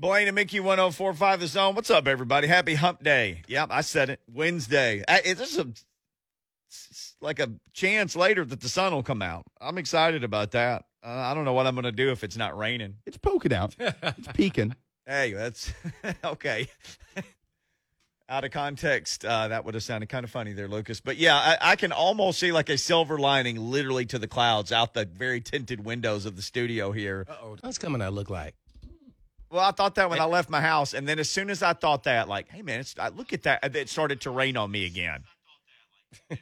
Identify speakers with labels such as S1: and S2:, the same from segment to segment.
S1: Blaine and Mickey 1045 The Zone. What's up, everybody? Happy hump day. Yep, I said it. Wednesday. I, it, there's a s- like a chance later that the sun will come out. I'm excited about that. Uh, I don't know what I'm going to do if it's not raining.
S2: It's poking out. It's peeking.
S1: Hey, that's okay. Out of context, uh, that would have sounded kind of funny there, Lucas. But yeah, I, I can almost see like a silver lining literally to the clouds out the very tinted windows of the studio here.
S3: Uh-oh, what's coming out look like?
S1: Well, I thought that when I left my house, and then as soon as I thought that, like, hey man, it's, I, look at that, it started to rain on me again.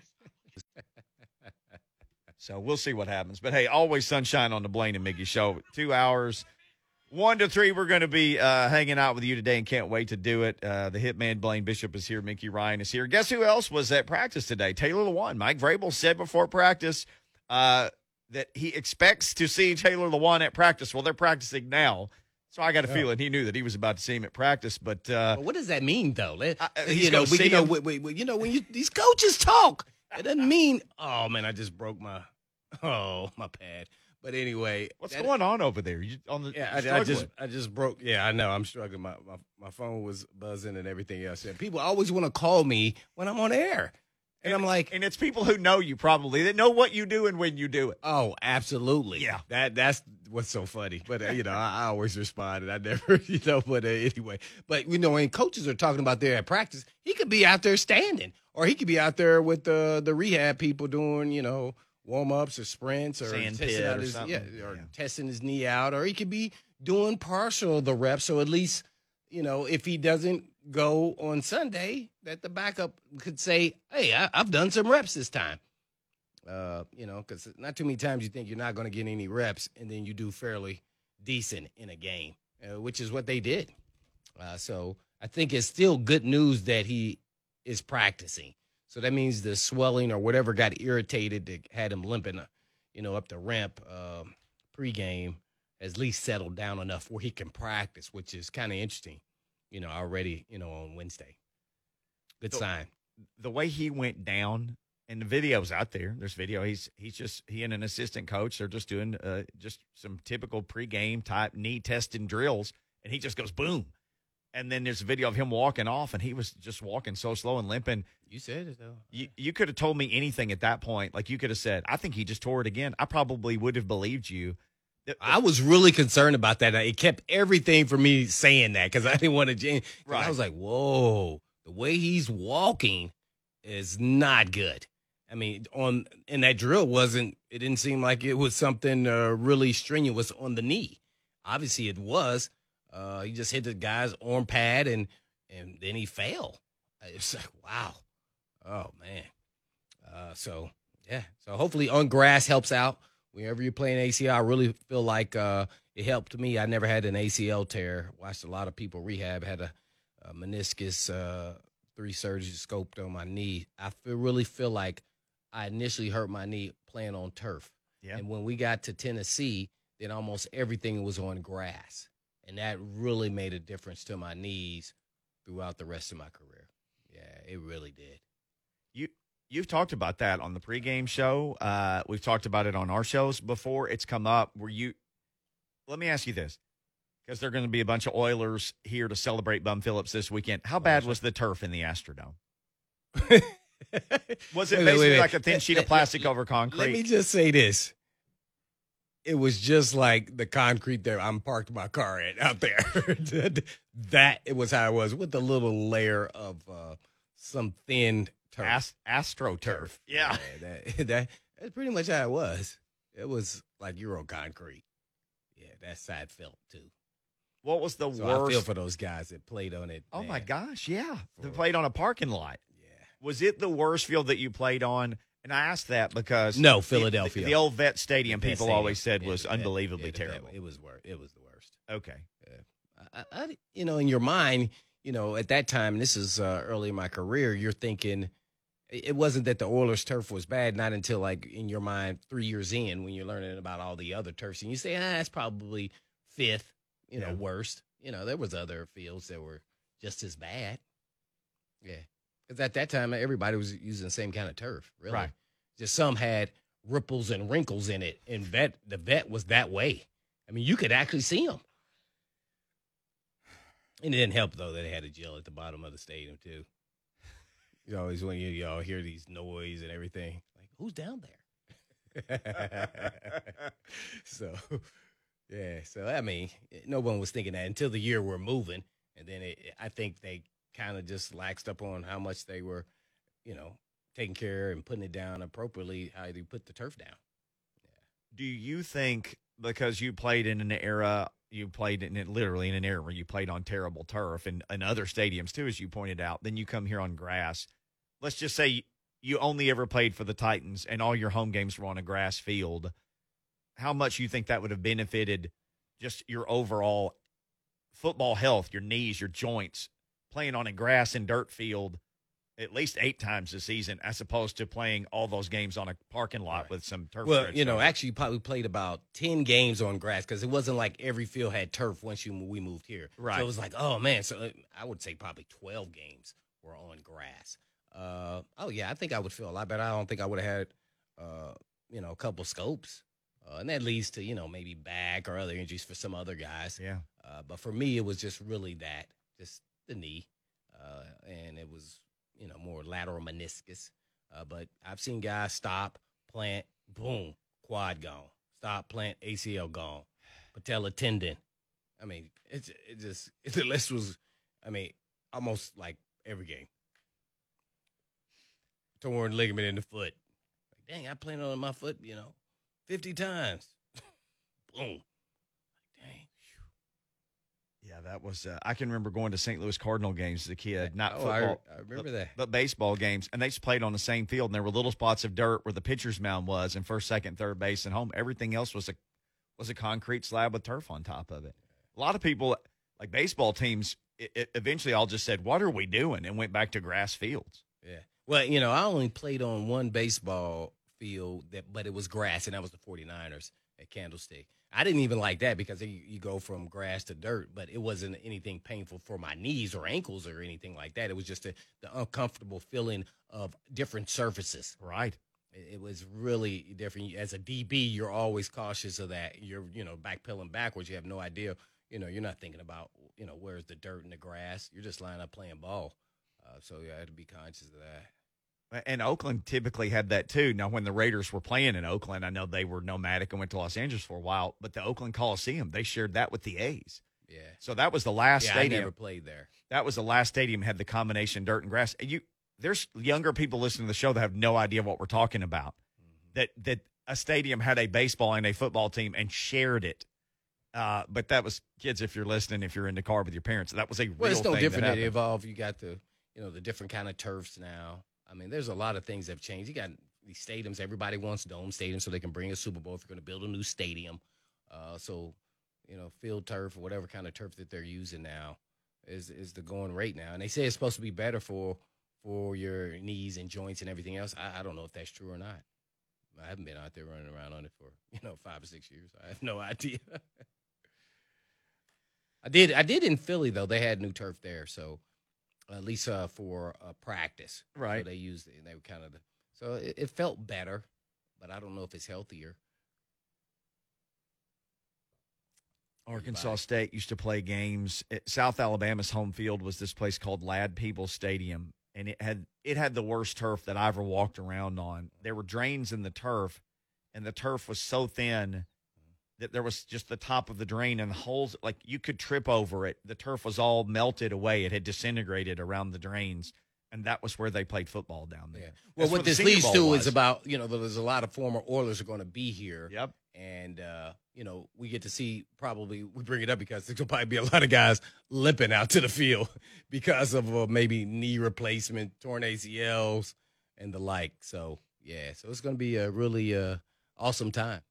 S1: so we'll see what happens. But hey, always sunshine on the Blaine and Mickey show. Two hours, one to three. We're going to be uh, hanging out with you today, and can't wait to do it. Uh, the hitman Blaine Bishop is here. Mickey Ryan is here. Guess who else was at practice today? Taylor Lewan. Mike Vrabel said before practice uh, that he expects to see Taylor Lewan at practice. Well, they're practicing now. So I got a feeling he knew that he was about to see him at practice, but uh,
S3: Well, what does that mean, though? Let-
S1: Uh, he's
S3: you know,
S1: gonna
S3: we,
S1: see
S3: you know,
S1: him.
S3: we, we, we- you know, when you, these coaches talk, it doesn't mean. Oh man, I just broke my. Oh my pad. But anyway,
S1: what's
S3: that-
S1: going on over there? You on the
S3: Yeah, I, I just I just broke. Yeah, I know. I'm struggling. My, my my phone was buzzing and everything else. And people always want to call me when I'm on air, and, I'm like,
S1: and it's people who know you probably that know what you do and when you do it.
S3: Oh, absolutely.
S1: Yeah.
S3: That that's what's so funny. But uh, you know, I, I always responded. I never, you know. But uh, anyway, but you know, when coaches are talking about there at practice, he could be out there standing, or he could be out there with the the rehab people doing, you know, warm ups or sprints or
S1: Sand
S3: testing out
S1: or
S3: his
S1: something.
S3: yeah, or
S1: Yeah.
S3: testing his knee out, or he could be doing partial of the reps. So at least, you know, if he doesn't go on Sunday, that the backup could say, "Hey, I, I've done some reps this time." Uh, you know, because not too many times you think you're not going to get any reps, and then you do fairly decent in a game, uh, which is what they did. Uh, so I think it's still good news that he is practicing. So that means the swelling or whatever got irritated that had him limping, uh, you know, up the ramp um, pregame has at least settled down enough where he can practice, which is kind of interesting. You know, already, you know, on Wednesday. Good
S1: So-
S3: sign.
S1: The way he went down, and the video's out there. There's video. He's he's just he and an assistant coach. They're just doing uh, just some typical pregame type knee testing drills, and he just goes boom. And then there's a video of him walking off, and he was just walking so slow and limping.
S3: You said it though.
S1: You, you could have told me anything at that point. Like you could have said, I think he just tore it again. I probably would have believed you.
S3: I was really concerned about that. It kept everything from me saying that because I didn't want to
S1: Right.
S3: I was like, whoa, the way he's walking is not good. I mean, on and that drill wasn't. It didn't seem like it was something uh, really strenuous on the knee. Obviously, it was. Uh, he just hit the guy's arm pad and and then he fell. It's like wow, oh man. Uh, so yeah, so hopefully on grass helps out. Whenever you're playing ACL, I really feel like uh, it helped me. I never had an ACL tear. Watched a lot of people rehab. Had a, a meniscus, uh, three surgeries scoped on my knee. I feel, really feel like I initially hurt my knee playing on turf.
S1: Yeah.
S3: And when we got to Tennessee, then almost everything was on grass, and that really made a difference to my knees throughout the rest of my career. Yeah, it really did.
S1: You you've talked about that on the pregame show. Uh, we've talked about it on our shows before. It's come up. Were you? Let me ask you this, because there are going to be a bunch of Oilers here to celebrate Bum Phillips this weekend. How bad was the turf in the Astrodome? Was it
S3: Wait,
S1: basically
S3: wait.
S1: like a thin sheet of plastic
S3: let-
S1: over concrete?
S3: Let me just say this. It was just like the concrete there I'm parked my car at out there. that it was how it was with a little layer of uh, some thin turf.
S1: Ast- AstroTurf. Yeah.
S3: that, that that's pretty much how it was. It was like Euro concrete. Yeah, that side felt too.
S1: What was the
S3: So I feel
S1: worst?
S3: for those guys that played on it.
S1: oh my gosh! Yeah, they played on a parking lot. Was it the worst field that you played on? And I asked that because
S3: No, Philadelphia.
S1: the, the old vet stadium. People
S3: stadium,
S1: always said was
S3: that-
S1: unbelievably
S3: that-
S1: terrible.
S3: It was worse. It was the worst.
S1: okay.
S3: I, I, you know, in your mind, you know, at that time, this is uh, early in my career, you're thinking it it wasn't that the Oilers turf was bad, not until like in your mind three years in when you're learning about all the other turfs, and you say, ah, that's probably fifth, you know,
S1: Yeah.
S3: worst. You know, there was other fields that were just as bad. Yeah, because at that time, everybody was using the same kind of turf, really.
S1: Right.
S3: Just some had ripples and wrinkles in it, and vet the vet was that way. I mean, you could actually see them. And it didn't help though that they had a jail at the bottom of the stadium too. You always when you y'all hear these noise and everything, like who's down there? so, yeah. So I mean, no one was thinking that until the year we're moving, and then it, I think they kind of just laxed up on how much they were, you know, taking care and putting it down appropriately. How they put the turf down.
S1: Do you think because you played in an era, you played in it literally in an era where you played on terrible turf and, and other stadiums too, as you pointed out, then you come here on grass. Let's just say you only ever played for the Titans and all your home games were on a grass field. How much you think that would have benefited just your overall football health, your knees, your joints, playing on a grass and dirt field at least eight times a season, as opposed to playing all those games on a parking lot
S3: Right.
S1: with some turf.
S3: Well, you know, actually, probably played about ten games on grass because it wasn't like every field had turf once you we moved here.
S1: Right.
S3: So it was like, oh man. So uh, I would say probably twelve games were on grass. Uh, oh yeah, I think I would feel a lot better. I don't think I would have had, uh, you know, a couple scopes, uh, and that leads to you know maybe back or other injuries for some other guys.
S1: yeah.
S3: Uh, but for me, it was just really that, just the knee, uh, and it was you know more lateral meniscus. Uh, but I've seen guys stop, plant, boom, quad gone. Stop, plant, ACL gone, patella tendon. I mean, it's it just the list was, I mean, almost like every game. Torn ligament in the foot. Like, dang, I planted on my foot, you know, fifty times. boom.
S1: That was. Uh, I can remember going to St. Louis Cardinal games as a kid, not
S3: Oh, I-
S1: football,
S3: I remember that.
S1: but baseball games, and they just played on the same field. And there were little spots of dirt where the pitcher's mound was, and first, second, third base, and home. Everything else was a was a concrete slab with turf on top of it. A lot of people, like baseball teams, it, it eventually all just said, "What are we doing?" and went back to grass fields.
S3: Yeah. Well, you know, I only played on one baseball field that but it was grass and that was the 49ers at Candlestick. I didn't even like that because you, you go from grass to dirt, but it wasn't anything painful for my knees or ankles or anything like that. It was just a, the uncomfortable feeling of different surfaces.
S1: Right.
S3: It, it was really different. As a DB, you're always cautious of that. You're, you know, backpedaling backwards. You have no idea. You know, you're not thinking about, you know, where's the dirt and the grass. You're just lining up playing ball. Uh, so yeah, I had to be conscious of that.
S1: And Oakland typically had that too. Now, when the Raiders were playing in Oakland, I know they were nomadic and went to Los Angeles for a while, but the Oakland Coliseum, they shared that with the A's.
S3: Yeah.
S1: So that was the last
S3: yeah,
S1: stadium.
S3: I never played there.
S1: that was the last stadium had the combination dirt and grass. And you there's younger people listening to the show that have no idea what we're talking about. That that a stadium had a baseball and a football team and shared it. Uh, but that was kids. If you're listening, if you're in the car with your parents, that was a
S3: Well,
S1: real
S3: it's no
S1: thing
S3: different. It evolved. You got the, you know, the different kind of turfs now. I mean, there's a lot of things that have changed. You got these stadiums. Everybody wants dome stadiums so they can bring a Super Bowl if you're going to build a new stadium. Uh, so, you know, field turf or whatever kind of turf that they're using now is is the going rate now. And they say it's supposed to be better for for your knees and joints and everything else. I, I don't know if that's true or not. I haven't been out there running around on it for you know five or six years. I have no idea. I did. I did in Philly though. They had new turf there, so at least uh, for uh, practice,
S1: Right.
S3: So they used it, and they were kind of. The, so it, it felt better, but I don't know if it's healthier.
S1: Arkansas
S3: Bye.
S1: State used to play games. At South Alabama's home field was this place called Ladd-Peebles Stadium, and it had it had the worst turf that I ever walked around on. There were drains in the turf, and the turf was so thin that there was just the top of the drain and the holes like you could trip over it. The turf was all melted away; it had disintegrated around the drains, and that was where they played football down there.
S3: Yeah. Well,
S1: That's
S3: what this leads to
S1: was.
S3: is about you know there's a lot of former Oilers are going to be here.
S1: Yep.
S3: and uh, you know we get to see probably we bring it up because there'll probably be a lot of guys limping out to the field because of uh, maybe knee replacement, torn ACLs, and the like. So yeah, so it's going to be a really uh, awesome time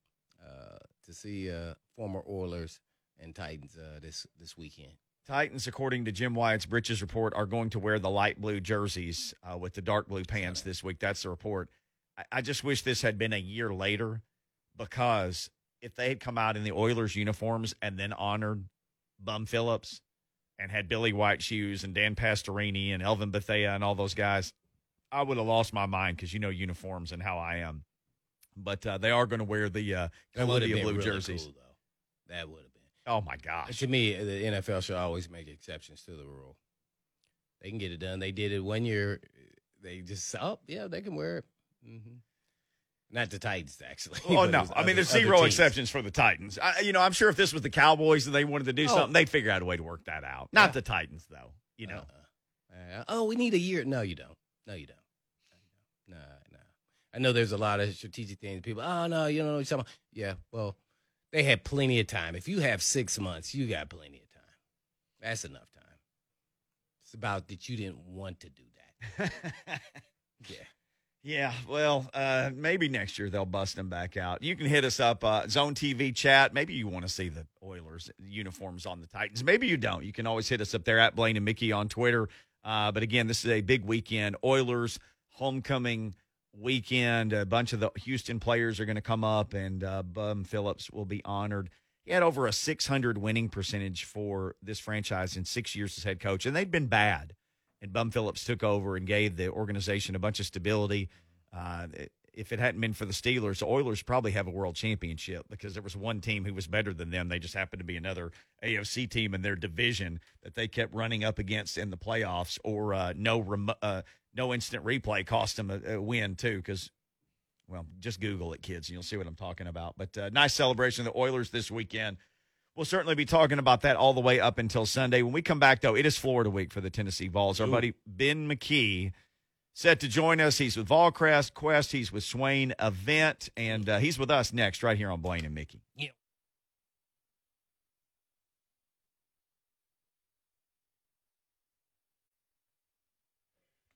S3: to see uh, former Oilers and Titans uh, this this weekend.
S1: Titans, according to Jim Wyatt's Britches report, are going to wear the light blue jerseys uh, with the dark blue pants this week. That's the report. I, I just wish this had been a year later because if they had come out in the Oilers uniforms and then honored Bum Phillips and had Billy White shoes and Dan Pastorini and Elvin Bethea and all those guys, I would have lost my mind because you know uniforms and how I am. But uh, they are going to wear the uh,
S3: That would have
S1: Columbia blue
S3: really
S1: jerseys.
S3: cool, though. That would have been.
S1: Oh my gosh.
S3: To me, the NFL should always make exceptions to the rule. They can get it done. They did it one year. They just oh yeah, they can wear it. Mm-hmm. Not the Titans, actually.
S1: Oh no! I mean, there's zero exceptions for the Titans. I, you know, I'm sure if this was the Cowboys and they wanted to do oh. something, they'd figure out a way to work that out. Not yeah. the Titans, though. You know.
S3: Uh, uh, oh, we need a year. No, you don't. No, you don't. No, no. I know there's a lot of strategic things. People, oh no, you don't know what you're talking about. Yeah, well, they had plenty of time. If you have six months, you got plenty of time. That's enough time. It's about that you didn't want to do that.
S1: yeah. Yeah, well, uh, maybe next year they'll bust them back out. You can hit us up, uh, Zone TV chat. Maybe you want to see the Oilers uniforms on the Titans. Maybe you don't. You can always hit us up there at Blaine and Mickey on Twitter. Uh, but again, this is a big weekend. Oilers homecoming weekend. A bunch of the Houston players are going to come up, and uh, Bum Phillips will be honored. He had over a 600 winning percentage for this franchise in six years as head coach, and they'd been bad and Bum Phillips took over and gave the organization a bunch of stability. Uh, if it hadn't been for the Steelers, the Oilers probably have a world championship because there was one team who was better than them. They just happened to be another AFC team in their division that they kept running up against in the playoffs, or uh, no rem- uh, no instant replay cost them a, a win too. Because well, just Google it, kids, and you'll see what I'm talking about. But uh, nice celebration of the Oilers this weekend. We'll certainly be talking about that all the way up until Sunday. When we come back, though, it is Florida week for the Tennessee Vols. Our Ooh. buddy Ben McKee set to join us. He's with Volcrest Quest. He's with Swain Event, and uh, he's with us next right here on Blaine and Mickey.
S3: Yeah.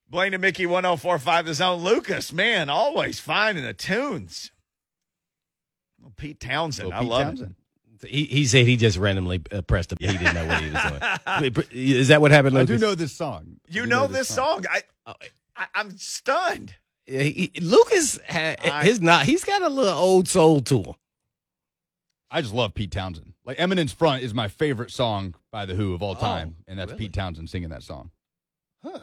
S1: Blaine and Mickey 1045 the zone. Lucas, man, always finding the tunes. Well, Pete Townshend. Well, Pete I love Townshend.
S3: it. He, he said he just randomly uh, pressed a. He didn't know what he was doing. Is that what happened? Lucas?
S2: I do know this song.
S1: You know, know, this song. song. I, I am stunned.
S3: He, Lucas ha, his not. He's got a little old soul to him.
S2: I just love Pete Townshend. Like Eminence Front is my favorite song by the Who of all oh, time, oh, and that's really? Pete Townshend singing that song.
S1: Huh.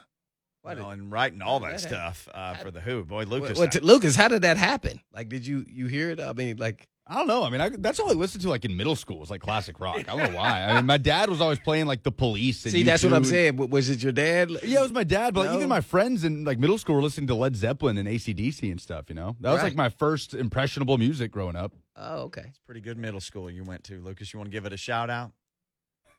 S1: You know, and writing all that, that stuff uh, for the Who. Boy, Lucas.
S3: What, what, Lucas, how did that happen? Like, did you you hear it? I mean, like,
S2: I don't know. I mean, I, that's all I listened to like in middle school was like classic rock. I don't know why. I mean, my dad was always playing like the Police.
S3: See, that's what I'm saying. Was it your dad?
S2: Yeah, it was my dad. But no. like, even my friends in like middle school were listening to Led Zeppelin and ACDC and stuff. You know, that was right. like my first impressionable music growing up.
S3: Oh, okay.
S1: It's pretty good middle school you went to, Lucas. You want to give it a shout out?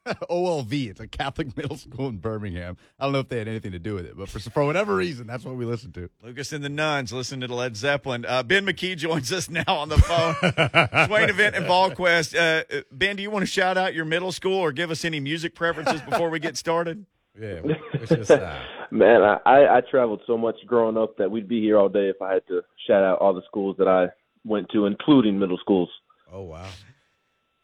S2: OLV. It's a Catholic middle school in Birmingham. I don't know if they had anything to do with it, but for, for whatever reason, that's what we listened to.
S1: Lucas and the Nuns listen to Led Zeppelin. Uh, ben McKee joins us now on the phone. Swain Event and VolQuest. Uh, ben, do you want to shout out your middle school or give us any music preferences before we get started?
S3: Yeah,
S4: man, I, I traveled so much growing up that we'd be here all day if I had to shout out all the schools that I went to, including middle schools.
S3: Oh wow!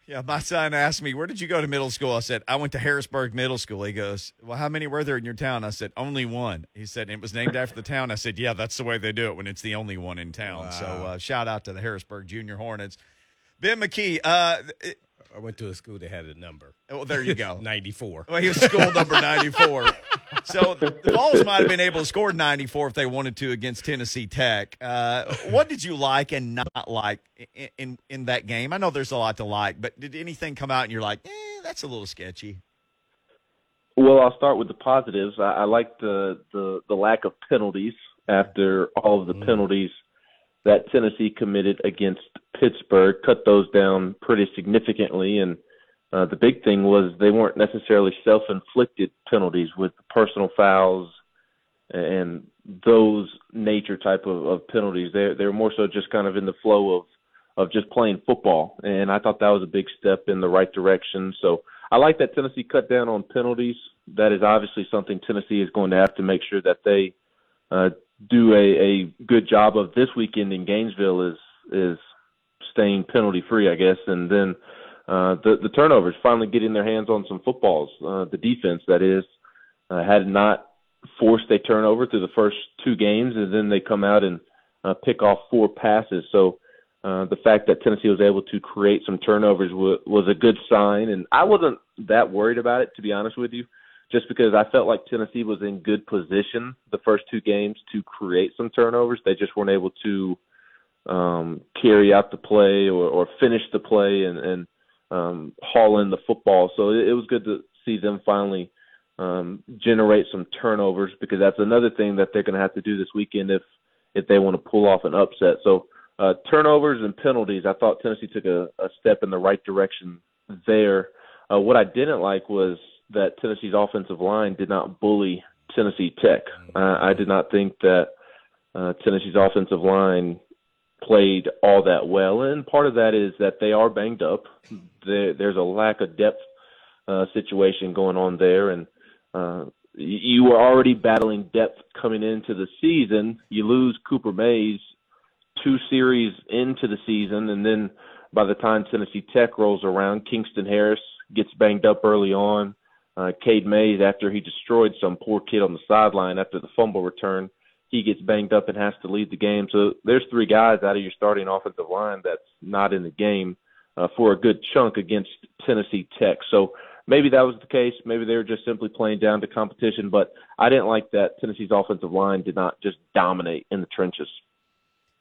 S1: Yeah, my son asked me, Where did you go to middle school? I said, I went to Harrisburg Middle School. He goes, Well, how many were there in your town? I said, Only one. He said, It was named after the town. I said, Yeah, that's the way they do it when it's the only one in town. Wow. So uh, shout out to the Harrisburg Junior Hornets. Ben McKee, uh,
S3: I went to a school that had a number.
S1: Well, there you go.
S3: 94.
S1: Well, he was school number 94. so the Vols might have been able to score 94 if they wanted to against Tennessee Tech. Uh, what did you like and not like in, in, in that game? I know there's a lot to like, but did anything come out and you're like, eh, that's a little sketchy?
S4: Well, I'll start with the positives. I, I like the, the the lack of penalties after all of the mm. penalties that Tennessee committed against Pittsburgh, cut those down pretty significantly. And uh, the big thing was they weren't necessarily self inflicted penalties with personal fouls and those nature type of, of penalties. They're, they're more so just kind of in the flow of, of just playing football. And I thought that was a big step in the right direction. So I like that Tennessee cut down on penalties. That is obviously something Tennessee is going to have to make sure that they uh, do a, a good job of this weekend in Gainesville is is staying penalty free, I guess, and then uh, the the turnovers finally getting their hands on some footballs. Uh, the defense that is uh, had not forced a turnover through the first two games, and then they come out and uh, pick off four passes. So uh, the fact that Tennessee was able to create some turnovers w- was a good sign, and I wasn't that worried about it to be honest with you just because I felt like Tennessee was in good position the first two games to create some turnovers. They just weren't able to um, carry out the play or, or finish the play and, and um, haul in the football. So it, it was good to see them finally um, generate some turnovers because that's another thing that they're going to have to do this weekend if if they want to pull off an upset. So uh, turnovers and penalties, I thought Tennessee took a, a step in the right direction there. Uh, what I didn't like was that Tennessee's offensive line did not bully Tennessee Tech. Uh, I did not think that uh, Tennessee's offensive line played all that well, and part of that is that they are banged up. There, there's a lack of depth uh, situation going on there, and uh, you were already battling depth coming into the season. You lose Cooper Mays two series into the season, and then by the time Tennessee Tech rolls around, Kingston Harris gets banged up early on. Uh, Cade Mays, after he destroyed some poor kid on the sideline after the fumble return, he gets banged up and has to lead the game. So there's three guys out of your starting offensive line that's not in the game uh, for a good chunk against Tennessee Tech. So maybe that was the case. Maybe they were just simply playing down to competition. But I didn't like that Tennessee's offensive line did not just dominate in the trenches.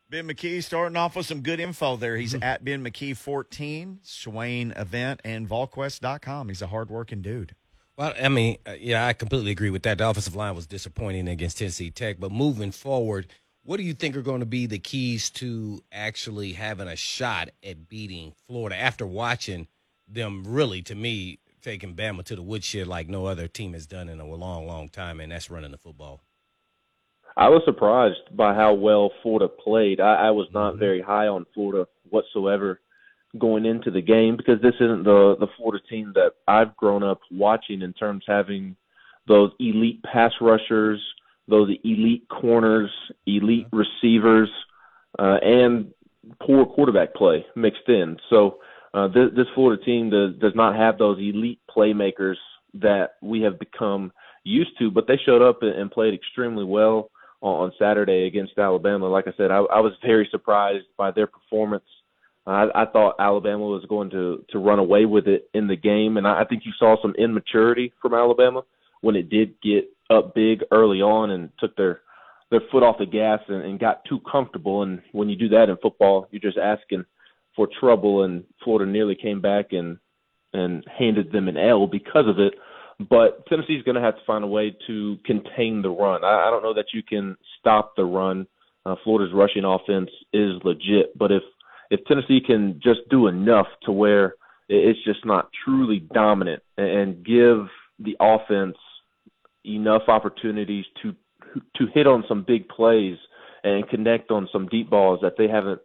S1: Ben McKee starting off with some good info there. He's mm-hmm. at Ben McKee 14, Swain Event, and VolQuest.com. He's a hardworking dude.
S3: Well, I mean, uh, yeah, I completely agree with that. The offensive line was disappointing against Tennessee Tech, but moving forward, what do you think are going to be the keys to actually having a shot at beating Florida after watching them really, to me, taking Bama to the woodshed like no other team has done in a long, long time, and that's running the football?
S4: I was surprised by how well Florida played. I, I was not mm-hmm. very high on Florida whatsoever going into the game because this isn't the the Florida team that I've grown up watching in terms of having those elite pass rushers, those elite corners, elite receivers, uh, and poor quarterback play mixed in. So uh, this, this Florida team does, does not have those elite playmakers that we have become used to, but they showed up and, and played extremely well on Saturday against Alabama. Like I said, I, I was very surprised by their performance. I, I thought Alabama was going to to run away with it in the game, and I, I think you saw some immaturity from Alabama when it did get up big early on and took their their foot off the gas and, and got too comfortable. And when you do that in football, you're just asking for trouble. And Florida nearly came back and and handed them an L because of it. But Tennessee's going to have to find a way to contain the run. I, I don't know that you can stop the run. Uh, Florida's rushing offense is legit, but if if Tennessee can just do enough to where it's just not truly dominant and give the offense enough opportunities to to hit on some big plays and connect on some deep balls that they haven't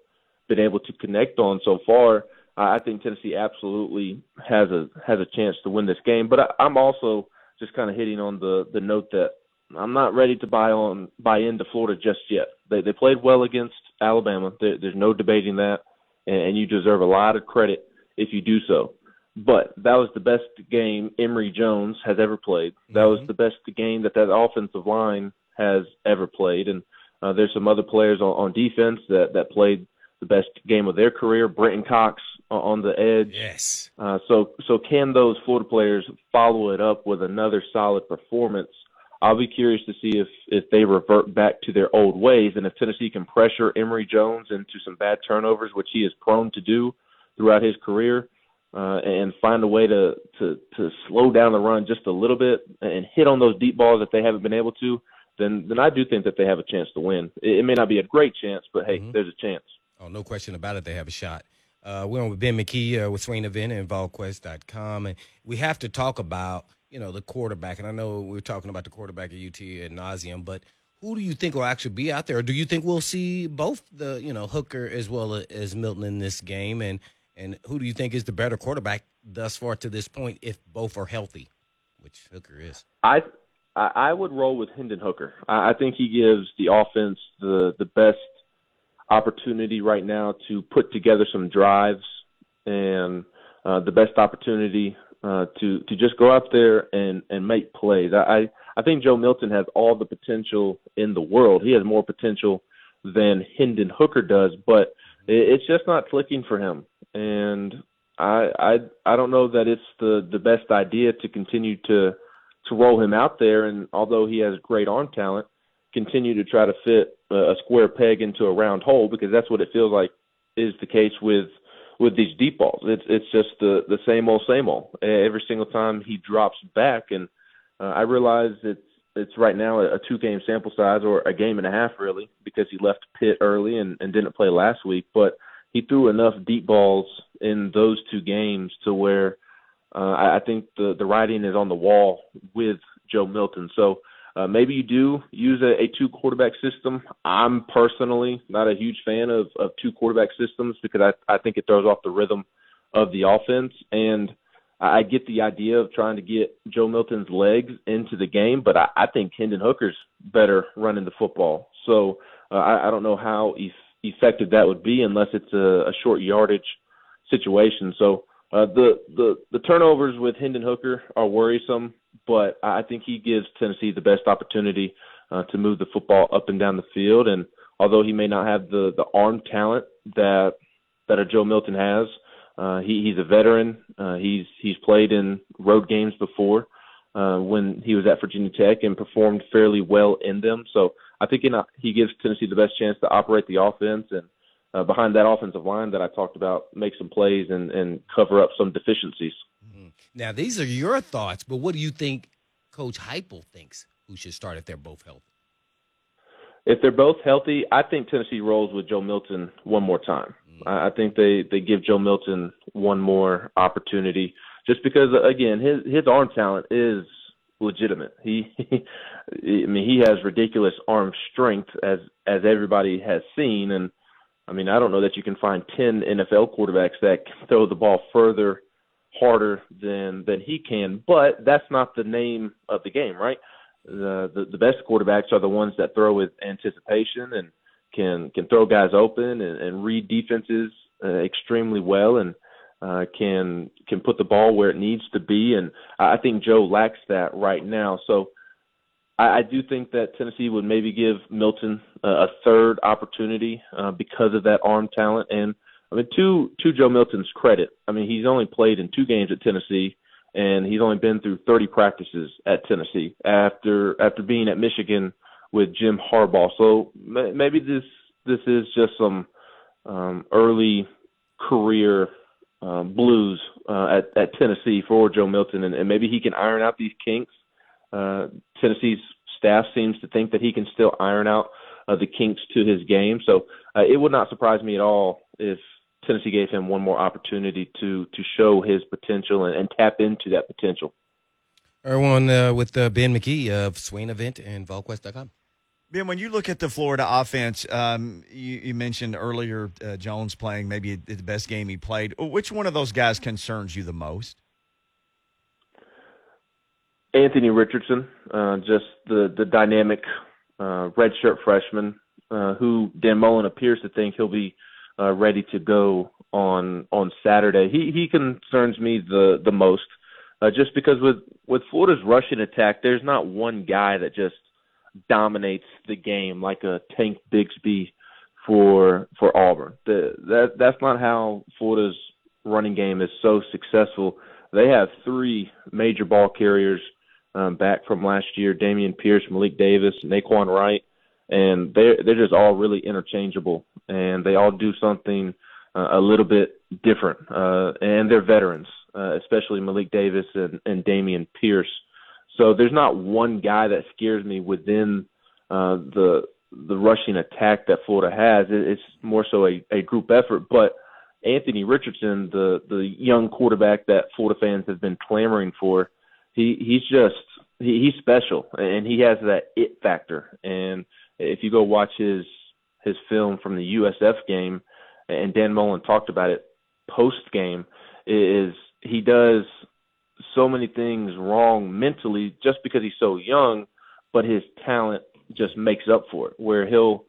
S4: been able to connect on so far, I think Tennessee absolutely has a has a chance to win this game. But I, I'm also just kind of hitting on the the note that I'm not ready to buy on buy into Florida just yet. They they played well against Alabama. There, there's no debating that, and, and you deserve a lot of credit if you do so. But that was the best game Emory Jones has ever played. That was mm-hmm. the best game that that offensive line has ever played. And uh, there's some other players on, on defense that that played the best game of their career. Brenton Cox on the edge.
S3: Yes.
S4: Uh, so so can those Florida players follow it up with another solid performance? I'll be curious to see if if they revert back to their old ways and if Tennessee can pressure Emory Jones into some bad turnovers, which he is prone to do throughout his career, uh, and find a way to to to slow down the run just a little bit and hit on those deep balls that they haven't been able to. Then then I do think that they have a chance to win. It, it may not be a great chance, but hey, mm-hmm. there's a chance.
S3: Oh, no question about it. They have a shot. Uh, we're on with Ben McKee uh, with Swain Event and VolQuest.com. And we have to talk about, you know, the quarterback. And I know we're talking about the quarterback at UT at nauseum, but who do you think will actually be out there? Or do you think we'll see both the, you know, Hooker as well as Milton in this game? And, and who do you think is the better quarterback thus far to this point if both are healthy, which Hooker is?
S4: I I would roll with Hendon Hooker. I think he gives the offense the the best opportunity right now to put together some drives and uh, the best opportunity uh, to to just go out there and and make plays. I I think Joe Milton has all the potential in the world. He has more potential than Hendon Hooker does, but it's just not clicking for him. And I I I don't know that it's the the best idea to continue to to roll him out there. And although he has great arm talent, continue to try to fit a square peg into a round hole because that's what it feels like is the case with with these deep balls. It's it's just the the same old same old. Every single time he drops back, and uh, I realize it's it's right now a, two game sample size or a game and a half really because he left Pitt early and, and didn't play last week, but he threw enough deep balls in those two games to where uh, I, I think the the writing is on the wall with Joe Milton. So uh, maybe you do use a, a two quarterback system. I'm personally not a huge fan of, of two quarterback systems because I, I think it throws off the rhythm of the offense. And I get the idea of trying to get Joe Milton's legs into the game, but I, I think Hendon Hooker's better running the football. So uh, I, I don't know how e- effective that would be unless it's a, a short yardage situation. So uh, the the the turnovers with Hendon Hooker are worrisome but I think he gives Tennessee the best opportunity uh, to move the football up and down the field. And although he may not have the the arm talent that that a Joe Milton has, uh, he, he's a veteran. Uh, he's he's played in road games before uh, when he was at Virginia Tech and performed fairly well in them. So I think in, he gives Tennessee the best chance to operate the offense and uh, behind that offensive line that I talked about, make some plays and, and cover up some deficiencies.
S3: Now, these are your thoughts, but what do you think Coach Heupel thinks who should start if they're both healthy?
S4: If they're both healthy, I think Tennessee rolls with Joe Milton one more time. Mm-hmm. I think they they give Joe Milton one more opportunity, just because again his his arm talent is legitimate. He, I mean, he has ridiculous arm strength as as everybody has seen, and I mean, I don't know that you can find ten NFL quarterbacks that can throw the ball further harder than than he can. But that's not the name of the game, right? The the, the best quarterbacks are the ones that throw with anticipation and can can throw guys open and, and read defenses uh, extremely well and uh, can can put the ball where it needs to be. And I think Joe lacks that right now. So I, I do think that Tennessee would maybe give Milton a, a third opportunity uh, because of that arm talent and I mean, to to Joe Milton's credit, I mean he's only played in two games at Tennessee, and he's only been through 30 practices at Tennessee after after being at Michigan with Jim Harbaugh. So maybe this this is just some um, early career um, blues uh, at at Tennessee for Joe Milton, and, and maybe he can iron out these kinks. Uh, Tennessee's staff seems to think that he can still iron out uh, the kinks to his game. So uh, it would not surprise me at all if Tennessee gave him one more opportunity to to show his potential and, and tap into that potential.
S3: Everyone uh, with uh, Ben McKee of Swain Event and VolQuest.com.
S1: Ben, when you look at the Florida offense, um, you, you, mentioned earlier uh, Jones playing maybe the best game he played. Which one of those guys concerns you the most?
S4: Anthony Richardson, uh, just the the dynamic uh, redshirt freshman uh, who Dan Mullen appears to think he'll be uh, ready to go on on Saturday. He he concerns me the the most, uh, just because with with Florida's rushing attack, there's not one guy that just dominates the game like a Tank Bigsby for for Auburn. The, that that's not how Florida's running game is so successful. They have three major ball carriers um, back from last year: Dameon Pierce, Malik Davis, Nay'Quan Wright and they're they're just all really interchangeable, and they all do something uh, a little bit different. Uh, and they're veterans, uh, especially Malik Davis and, and Dameon Pierce. So there's not one guy that scares me within uh, the the rushing attack that Florida has. It's more so a, a group effort, but Anthony Richardson, the the young quarterback that Florida fans have been clamoring for, he he's just he, he's special and he has that it factor and if you go watch his his film from the USF game, and Dan Mullen talked about it post game, is he does so many things wrong mentally just because he's so young, but his talent just makes up for it. Where he'll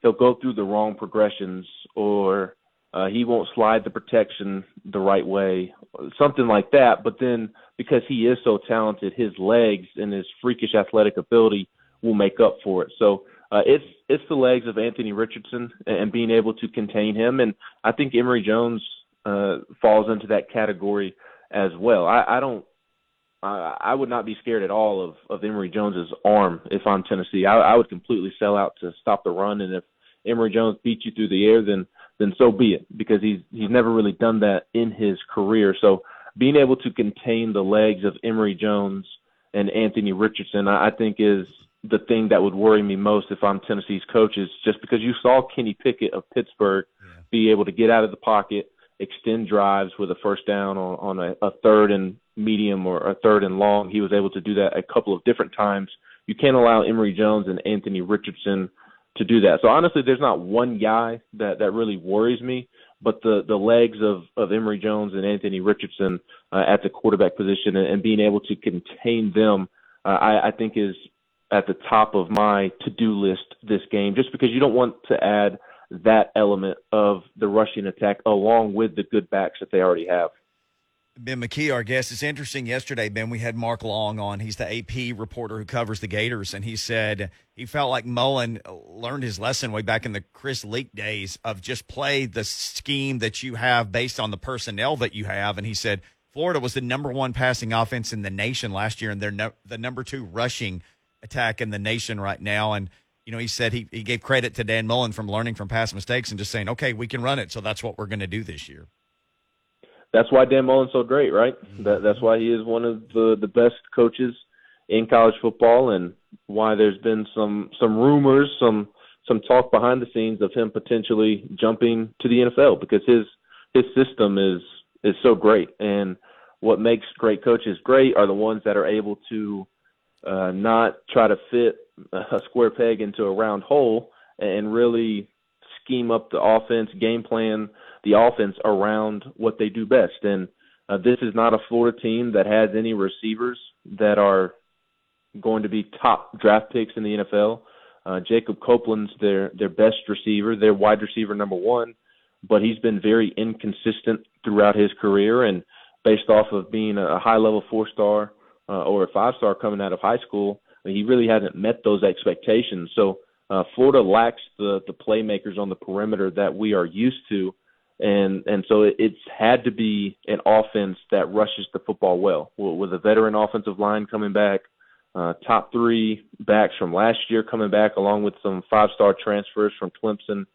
S4: he'll go through the wrong progressions or uh, he won't slide the protection the right way, something like that. But then because he is so talented, his legs and his freakish athletic ability will make up for it. So uh, it's it's the legs of Anthony Richardson and being able to contain him, and I think Emory Jones uh, falls into that category as well. I, I don't. I, would not be scared at all of of Emory Jones's arm if I'm Tennessee. I, I would completely sell out to stop the run, and if Emory Jones beats you through the air, then then so be it, because he's he's never really done that in his career. So being able to contain the legs of Emory Jones and Anthony Richardson, I, I think is the thing that would worry me most if I'm Tennessee's coaches, just because you saw Kenny Pickett of Pittsburgh yeah. be able to get out of the pocket, extend drives with a first down on, on a, a third and medium or a third and long. He was able to do that a couple of different times. You can't allow Emory Jones and Anthony Richardson to do that. So honestly, there's not one guy that that really worries me, but the the legs of of Emory Jones and Anthony Richardson uh, at the quarterback position and, and being able to contain them, uh, I, I think is at the top of my to do list this game, just because you don't want to add that element of the rushing attack along with the good backs that they already have.
S1: Ben McKee, our guest. It's interesting. Yesterday, Ben, we had Mark Long on. He's the AP reporter who covers the Gators, and he said he felt like Mullen learned his lesson way back in the Chris Leak days of just play the scheme that you have based on the personnel that you have. And he said Florida was the number one passing offense in the nation last year, and they're no, the number two rushing attack in the nation right now. And you know, he said he, he gave credit to Dan Mullen from learning from past mistakes and just saying, okay, we can run it, so that's what we're going to do this year
S4: that's why Dan Mullen's so great, right? Mm-hmm. That that's why he is one of the the best coaches in college football, and why there's been some some rumors, some some talk behind the scenes of him potentially jumping to the NFL because his his system is is so great, and what makes great coaches great are the ones that are able to uh, not try to fit a square peg into a round hole and really scheme up the offense, game plan the offense around what they do best. And uh, this is not a Florida team that has any receivers that are going to be top draft picks in the NFL. Uh, Jacob Copeland's their their best receiver, their wide receiver number one, but he's been very inconsistent throughout his career. And based off of being a high level four star uh, or a five star coming out of high school, he really hasn't met those expectations. So uh, Florida lacks the the playmakers on the perimeter that we are used to and and so it, it's had to be an offense that rushes the football well. With a veteran offensive line coming back, uh, top three backs from last year coming back, along with some five-star transfers from Clemson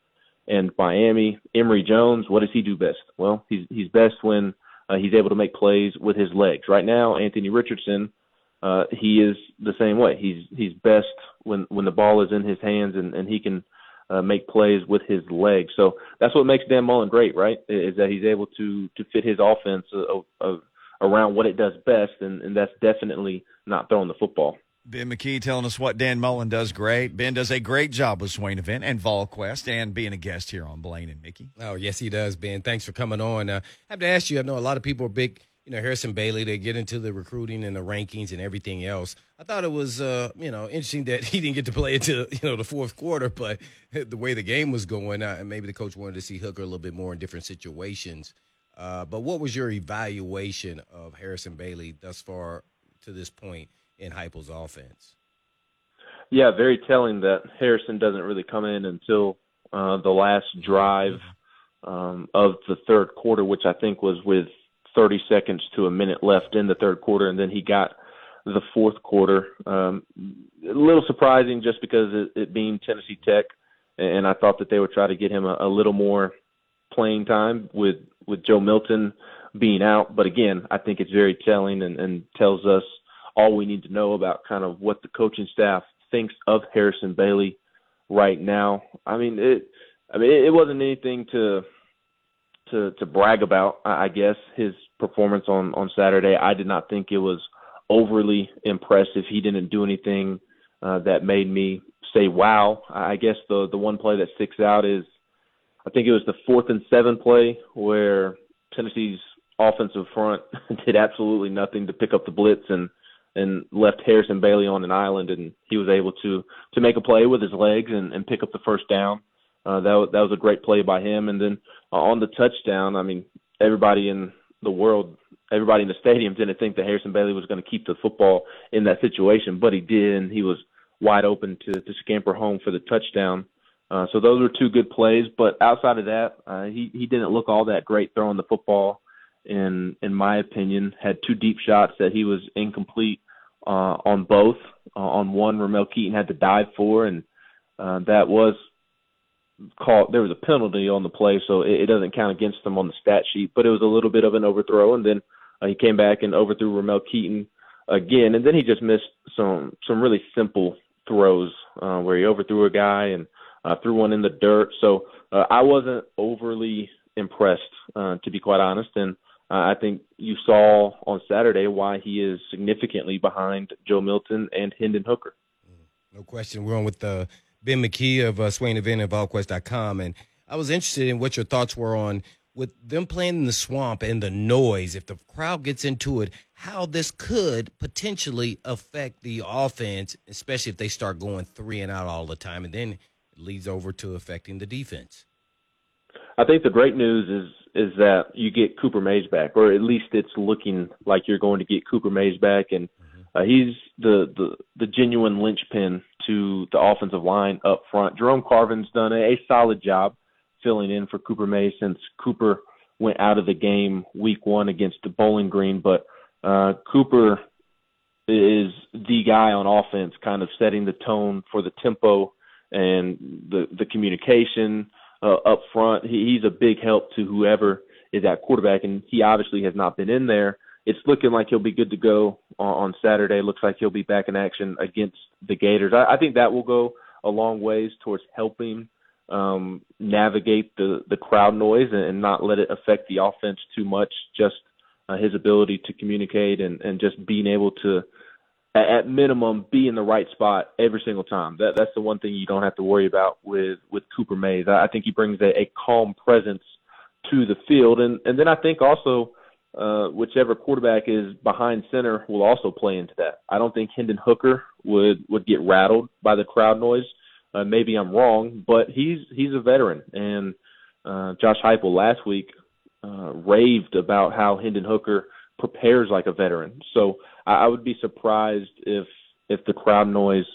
S4: and Miami. Emory Jones, what does he do best? Well, he's he's best when uh, he's able to make plays with his legs. Right now, Anthony Richardson, uh, he is the same way. He's he's best when when the ball is in his hands and and he can uh, make plays with his legs. So that's what makes Dan Mullen great, right? Is that he's able to to fit his offense of, of around what it does best, and, and that's definitely not throwing the football.
S1: Ben McKee telling us what Dan Mullen does great. Ben does a great job with Swain Event and VolQuest and being a guest here on Blaine and Mickey.
S3: Oh, yes, he does, Ben. Thanks for coming on. Uh, I have to ask you, I know a lot of people are big – you know Harrison Bailey to get into the recruiting and the rankings and everything else. I thought it was uh, you know interesting that he didn't get to play until you know the fourth quarter, but the way the game was going, uh, maybe the coach wanted to see Hooker a little bit more in different situations. Uh, but what was your evaluation of Harrison Bailey thus far to this point in Heupel's offense?
S4: Yeah, very telling that Harrison doesn't really come in until uh, the last drive um, of the third quarter, which I think was with 30 seconds to a minute left in the third quarter, and then he got the fourth quarter. Um, a little surprising just because it, it being Tennessee Tech, and I thought that they would try to get him a, a little more playing time with with Joe Milton being out. But again, I think it's very telling and, and tells us all we need to know about kind of what the coaching staff thinks of Harrison Bailey right now. I mean, it. I mean, it, it wasn't anything to to to brag about. I guess his performance on on Saturday. I did not think it was overly impressive. He didn't do anything uh, that made me say wow. I guess the the one play that sticks out is I think it was the fourth and seven play where Tennessee's offensive front did absolutely nothing to pick up the blitz and and left Harrison Bailey on an island and he was able to to make a play with his legs and, and pick up the first down. Uh, that that was a great play by him. And then on the touchdown, I mean, everybody in the world, everybody in the stadium didn't think that Harrison Bailey was going to keep the football in that situation, but he did, and he was wide open to to scamper home for the touchdown. Uh, so those were two good plays, but outside of that, uh, he he didn't look all that great throwing the football. In in my opinion, had two deep shots that he was incomplete uh, on both. Uh, on one, Ramel Keyton had to dive for, and uh, that was called there was a penalty on the play, so it, it doesn't count against them on the stat sheet. But it was a little bit of an overthrow, and then uh, he came back and overthrew Ramel Keyton again, and then he just missed some some really simple throws uh, where he overthrew a guy and uh, threw one in the dirt. So uh, I wasn't overly impressed, uh, to be quite honest, and uh, I think you saw on Saturday why he is significantly behind Joe Milton and Hendon Hooker.
S3: No question. We're on with uh, Ben McKee of uh, Swain Event at VolQuest.com, and I was interested in what your thoughts were on with them playing in the swamp and the noise, if the crowd gets into it, how this could potentially affect the offense, especially if they start going three and out all the time, and then it leads over to affecting the defense.
S4: I think the great news is is that you get Cooper Mays back, or at least it's looking like you're going to get Cooper Mays back, and uh, he's the, the the genuine linchpin to the offensive line up front. Jerome Carvin's done a, a solid job filling in for Cooper Mays since Cooper went out of the game week one against the Bowling Green. But uh, Cooper is the guy on offense, kind of setting the tone for the tempo and the the communication uh, up front. He, he's a big help to whoever is at quarterback, and he obviously has not been in there. It's looking like he'll be good to go on, on Saturday. Looks like he'll be back in action against the Gators. I, I think that will go a long ways towards helping um, navigate the the crowd noise and, and not let it affect the offense too much. Just uh, his ability to communicate and and just being able to at, minimum be in the right spot every single time. That that's the one thing you don't have to worry about with with Cooper Mays. I, I think he brings a, a calm presence to the field, and and then I think also. Uh, whichever quarterback is behind center will also play into that. I don't think Hendon Hooker would would get rattled by the crowd noise. Uh, maybe I'm wrong, but he's he's a veteran, and uh, Josh Heupel last week uh, raved about how Hendon Hooker prepares like a veteran. So I, I would be surprised if if the crowd noise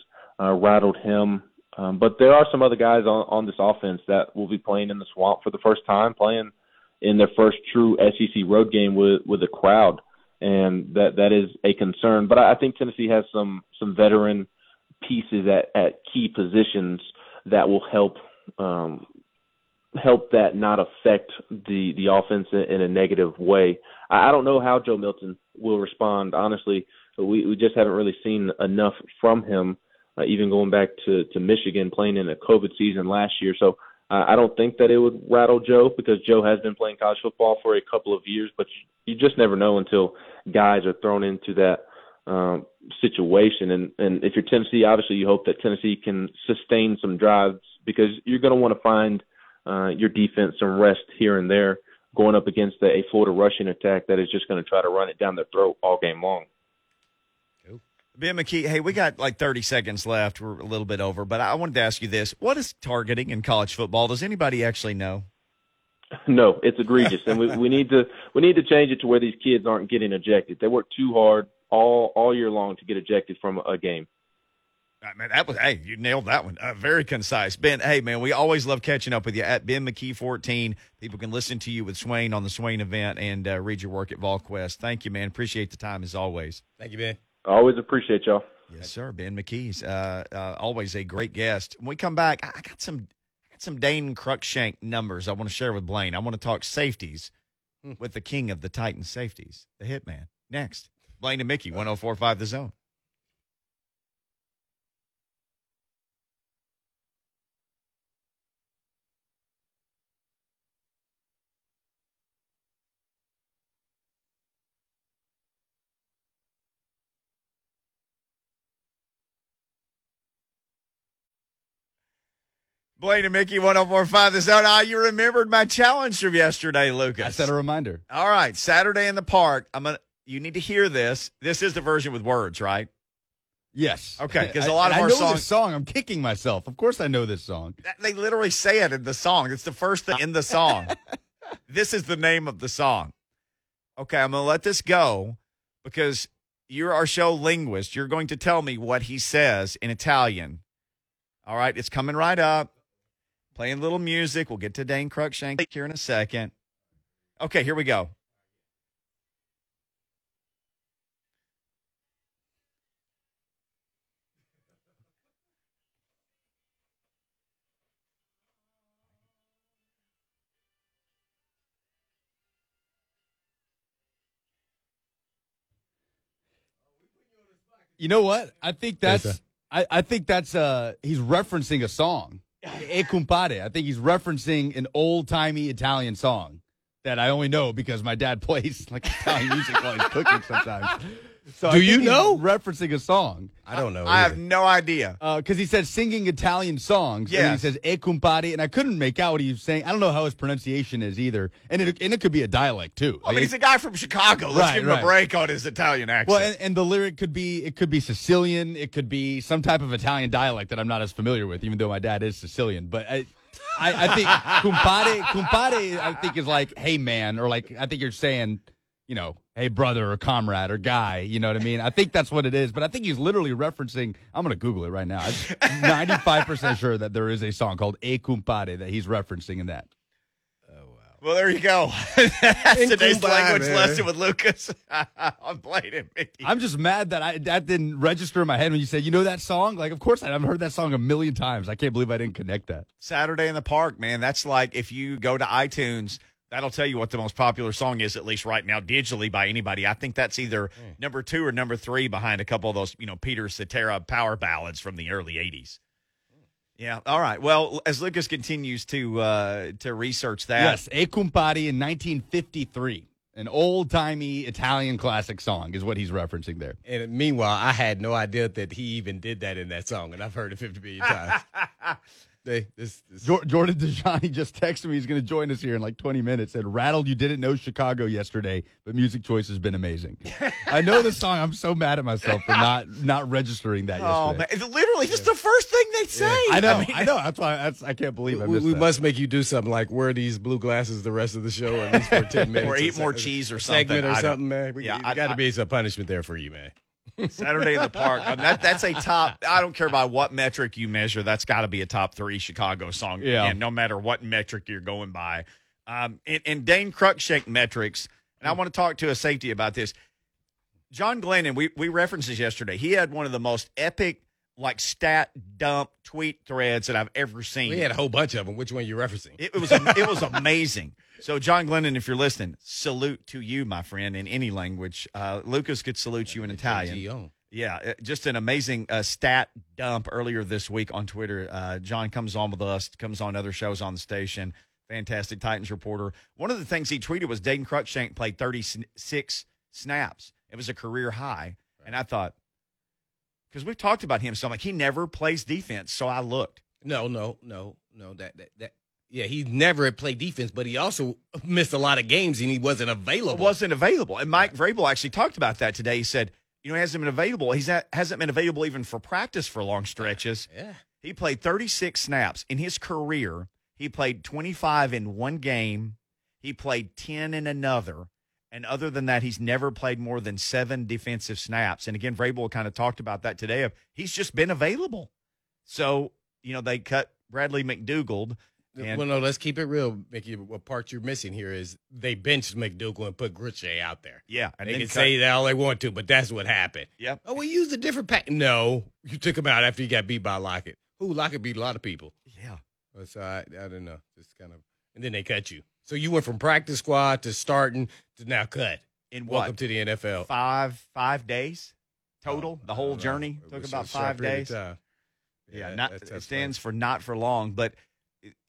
S4: uh, rattled him. Um, but there are some other guys on, on this offense that will be playing in the swamp for the first time, playing in their first true SEC road game with with a crowd, and that that is a concern. But I, I think Tennessee has some some veteran pieces at, at key positions that will help um, help that not affect the the offense in a negative way. I, I don't know how Joe Milton will respond. Honestly, we we just haven't really seen enough from him. Uh, even going back to to Michigan, playing in a COVID season last year, so I don't think that it would rattle Joe because Joe has been playing college football for a couple of years, but you, just never know until guys are thrown into that um, situation. And, and if you're Tennessee, obviously you hope that Tennessee can sustain some drives because you're going to want to find uh, your defense some rest here and there going up against a Florida rushing attack that is just going to try to run it down their throat all game long.
S1: Ben McKee, hey, we got like 30 seconds left. We're a little bit over, but I wanted to ask you this. What is targeting in college football? Does anybody actually know?
S4: No, it's egregious, and we, we need to we need to change it to where these kids aren't getting ejected. They work too hard all all year long to get ejected from a game.
S1: I mean, that was hey, you nailed that one. Uh, very concise, Ben. Hey, man, we always love catching up with you at Ben McKee fourteen. People can listen to you with Swain on the Swain event and uh, read your work at VolQuest. Thank you, man. Appreciate the time as always.
S3: Thank you, Ben.
S4: Always appreciate y'all.
S1: Yes, sir. Ben McKee's uh, uh, always a great guest. When we come back, I got some I got some Dane Cruikshank numbers I want to share with Blaine. I want to talk safeties hmm. with the king of the Titan safeties, the Hitman. Next. Blaine and Mickey, 1045 The Zone. Blaine and Mickey, 1045 The Zone. Ah, you remembered my challenge from yesterday, Lucas. I
S2: set a reminder.
S1: All right, Saturday in the park. I'm gonna you need to hear this. This is the version with words, right?
S2: Yes.
S1: Okay, because a lot
S2: I,
S1: of
S2: I
S1: our
S2: know
S1: songs.
S2: this song. I'm kicking myself. Of course, I know this song.
S1: They literally say it in the song. It's the first thing in the song. this is the name of the song. Okay, I'm going to let this go because you're our show linguist. You're going to tell me what he says in Italian. All right, it's coming right up playing a little music. We'll get to Dane Cruikshank here in a second. Okay, here we go.
S2: You know what? I think that's I, I think that's uh he's referencing a song. Eh e Compare. I think he's referencing an old timey Italian song that I only know because my dad plays like Italian music while he's cooking sometimes. So I
S3: Do
S2: think
S3: you
S2: he's
S3: know?
S2: referencing a song?
S3: I don't know.
S1: I have no idea.
S2: Uh, because he said singing Italian songs. And he says "e compare," and I couldn't make out what he was saying. I don't know how his pronunciation is either, and it and it could be a dialect too.
S1: I mean, he's a guy from Chicago. Let's
S2: Right,
S1: give him
S2: right.
S1: a break on his Italian accent.
S2: well, and, and the lyric could be it could be Sicilian, it could be some type of Italian dialect that I'm not as familiar with, even though my dad is Sicilian. But I, I, I think compare compare I think is like hey man, or like I think you're saying, you know, hey brother or comrade or guy. You know what I mean? I think that's what it is. But I think he's literally referencing. I'm gonna Google it right now. I'm 95 percent sure that there is a song called "E Compare" that he's referencing in that. Oh, wow.
S1: well, there you go. That's
S3: In
S1: today's
S3: Kumbaya,
S1: language
S3: man.
S1: lesson with Lucas. I'm playing it, Mickey.
S2: I'm just mad that I that didn't register in my head when you said, you know that song? Like, of course I, I've heard that song a million times. I can't believe I didn't connect that.
S1: Saturday in the Park, man. That's like if you go to iTunes, that'll tell you what the most popular song is, at least right now, digitally by anybody. I think that's either number two or number three behind a couple of those, you know, Peter Cetera power ballads from the early 80s. Yeah. All right. Well, as Lucas continues to uh, to research that,
S2: Yes, E Compari in 1953. An old timey Italian classic song is what he's referencing there.
S3: And meanwhile, I had no idea that he even did that in that song, and I've heard it 50 million times. they, this, this,
S2: Jordan Dejani just texted me. He's going to join us here in like 20 minutes. Said, Rattled, you didn't know Chicago yesterday, but music choice has been amazing. I know the song. I'm so mad at myself for not not registering that
S1: Oh
S2: yesterday.
S1: man, it's literally just the first thing they say.
S2: I know, I,
S1: mean,
S2: know. That's why that's, I can't believe I
S3: we,
S2: missed
S3: we must make you do something like wear these blue glasses the rest of the show, at least for 10 minutes.
S1: Or eat
S3: a
S1: more
S3: se-
S1: cheese or
S3: a
S1: something.
S3: Segment or something, man. We,
S1: Yeah, I-
S3: got to be some punishment there for you, man.
S1: Saturday in the Park. Mean, that, that's a top. I don't care by what metric you measure. That's got to be a top three Chicago song.
S2: Yeah.
S1: Again, no matter what metric you're going by. Um, and, and Dane Cruikshank metrics. And I want to talk to a safety about this. John Glennon, we we referenced this yesterday. He had one of the most epic, like stat dump tweet threads that I've ever seen.
S3: We had a whole bunch of them. Which one are you referencing?
S1: It, it was it was amazing. So, John Glennon, if you're listening, salute to you, my friend, in any language. Uh, Lucas could salute you in Italian. Yeah, uh, just an amazing uh, stat dump earlier this week on Twitter. Uh, John comes on with us, comes on other shows on the station. Fantastic Titans reporter. One of the things he tweeted was Dane Cruikshank played 36 snaps. It was a career high. And I thought, because we've talked about him, so I'm like, he never plays defense. So I looked.
S3: No, no, no, no. That that that. Yeah, he never had played defense, but he also missed a lot of games and he wasn't available.
S1: It wasn't available. And Mike Vrabel actually talked about that today. He said, you know, he hasn't been available. He's at, hasn't been available even for practice for long stretches.
S3: Yeah.
S1: He played 36 snaps in his career. He played 25 in one game. He played 10 in another. And other than that, he's never played more than seven defensive snaps. And again, Vrabel kind of talked about that today. Of he's just been available. So you know they cut Bradley McDougald. And
S3: well, no, let's keep it real, Mickey. What part you're missing here is they benched McDougald and put Gritche out there.
S1: yeah, and
S3: they can
S1: cut-
S3: say that all they want to, but that's what happened.
S1: Yep.
S3: Oh, we used a different pack. No, you took him out after you got beat by Lockett. Who Lockett beat a lot of people.
S1: yeah.
S3: So I, I don't know. Just kind of, and then they cut you. So you went from practice squad to starting to now cut.
S1: In what?
S3: Welcome to the NFL.
S1: five five days total?
S3: Oh,
S1: the whole journey took about five days.
S3: time.
S1: Yeah, not it stands for not for long, but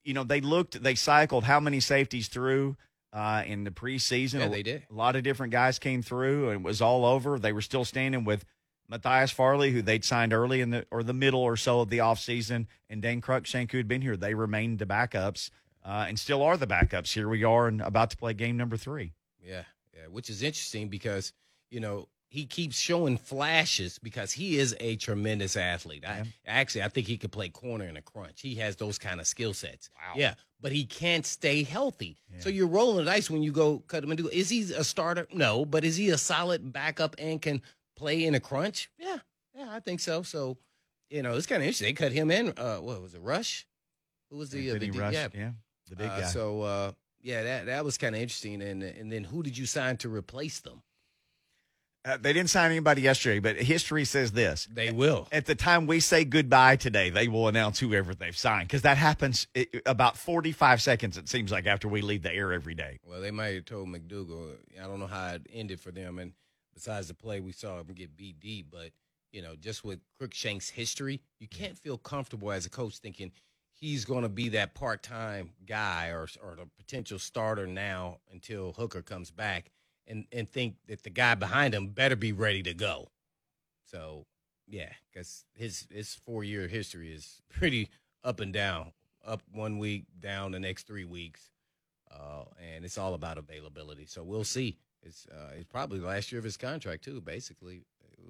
S1: you know they looked, they cycled how many safeties through uh, in the preseason.
S3: Yeah,
S1: A-
S3: they did.
S1: A lot of different guys came through, and it was all over. They were still standing with Matthias Farley, who they'd signed early in the or the middle or so of the offseason, and Dane Cruikshank, who had been here. They remained the backups uh, and still are the backups. Here we are, and about to play game number three.
S3: Yeah, yeah, which is interesting because you know he keeps showing flashes because he is a tremendous athlete. I, actually, I think he could play corner in a crunch. He has those kind of skill sets.
S1: Wow.
S3: Yeah, but he can't stay healthy. So you're rolling the dice when you go cut him into. Is he a starter? No, but is he a solid backup and can play in a crunch? Yeah, yeah, I think so. So you know, it's kind of interesting. They cut him in. Uh, what was it? Rush? Who was the, uh, the
S1: Rush,
S3: yeah,
S1: yeah, the big
S3: uh,
S1: guy.
S3: So uh, yeah, that that was kind of interesting. And and then who did you sign to replace them?
S1: Uh, they didn't sign anybody yesterday, but history says this.
S3: They will.
S1: At the time we say goodbye today, they will announce whoever they've signed because that happens i about 45 seconds, it seems like, after we leave the air every day.
S3: Well, they might have told McDougald. I don't know how it ended for them. And besides the play, we saw him get BD. But you know, just with Cruikshank's history, you can't feel comfortable as a coach thinking he's going to be that part-time guy or or the potential starter now until Hooker comes back, and and think that the guy behind him better be ready to go. So yeah, because his his four-year history is pretty up and down. Up one week, down the next three weeks, uh, and it's all about availability. So we'll see. It's uh, it's probably the last year of his contract too. Basically,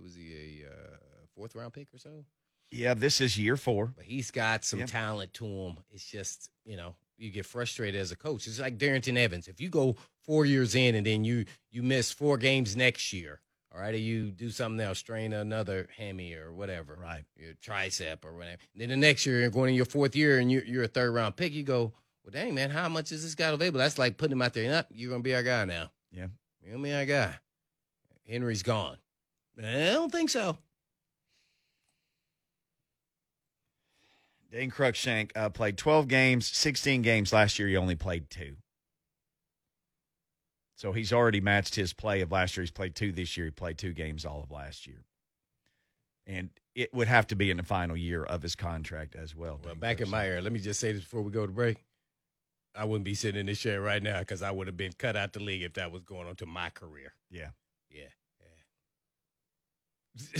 S3: was he a uh, fourth round pick or so?
S1: Yeah, this is year four.
S3: But he's got some
S1: Yep.
S3: talent to him. It's just you know you get frustrated as a coach. It's like Darrynton Evans. If you go four years in and then you you miss four games next year, all right, or you do something else, strain another hammy or whatever,
S1: Right.
S3: your tricep or whatever. then the next year, you're going in your fourth year and you're, you're a third round pick. You go, well, dang man, how much is this guy available? That's like putting him out there. You're, not, you're gonna be our guy now.
S1: Yeah.
S3: You're gonna be our guy. Henry's gone. I don't think so.
S1: Dane Cruikshank uh, played 12 games, 16 games last year. He only played two. So he's already matched his play of last year. He's played two this year. He played two games all of last year. And it would have to be in the final year of his contract as well.
S3: Well, back in my era, let me just say this before we go to break. I wouldn't be sitting in this chair right now because I would have been cut out the league if that was going on to my career.
S1: Yeah.
S3: Yeah.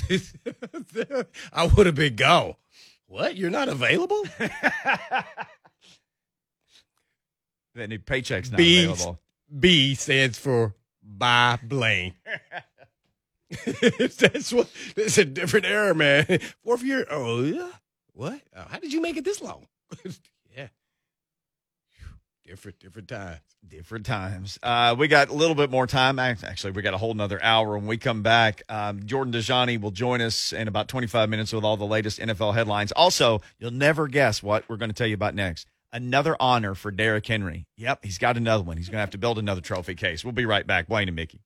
S3: Yeah. I would have been gone. What? You're not available?
S1: that new paycheck's not
S3: Bees.
S1: available.
S3: B stands for by Blaine. That's what. It's a different era, man. Fourth year. Oh yeah. What? Oh, how did you make it this long? Different, different times.
S1: Different times. Uh, we got a little bit more time. Actually, we got a whole another hour. When we come back, um, Jordan Dejani will join us in about 25 minutes with all the latest NFL headlines. Also, you'll never guess what we're going to tell you about next. Another honor for Derrick Henry. Yep, he's got another one. He's going to have to build another trophy case. We'll be right back. Blaine and Mickey.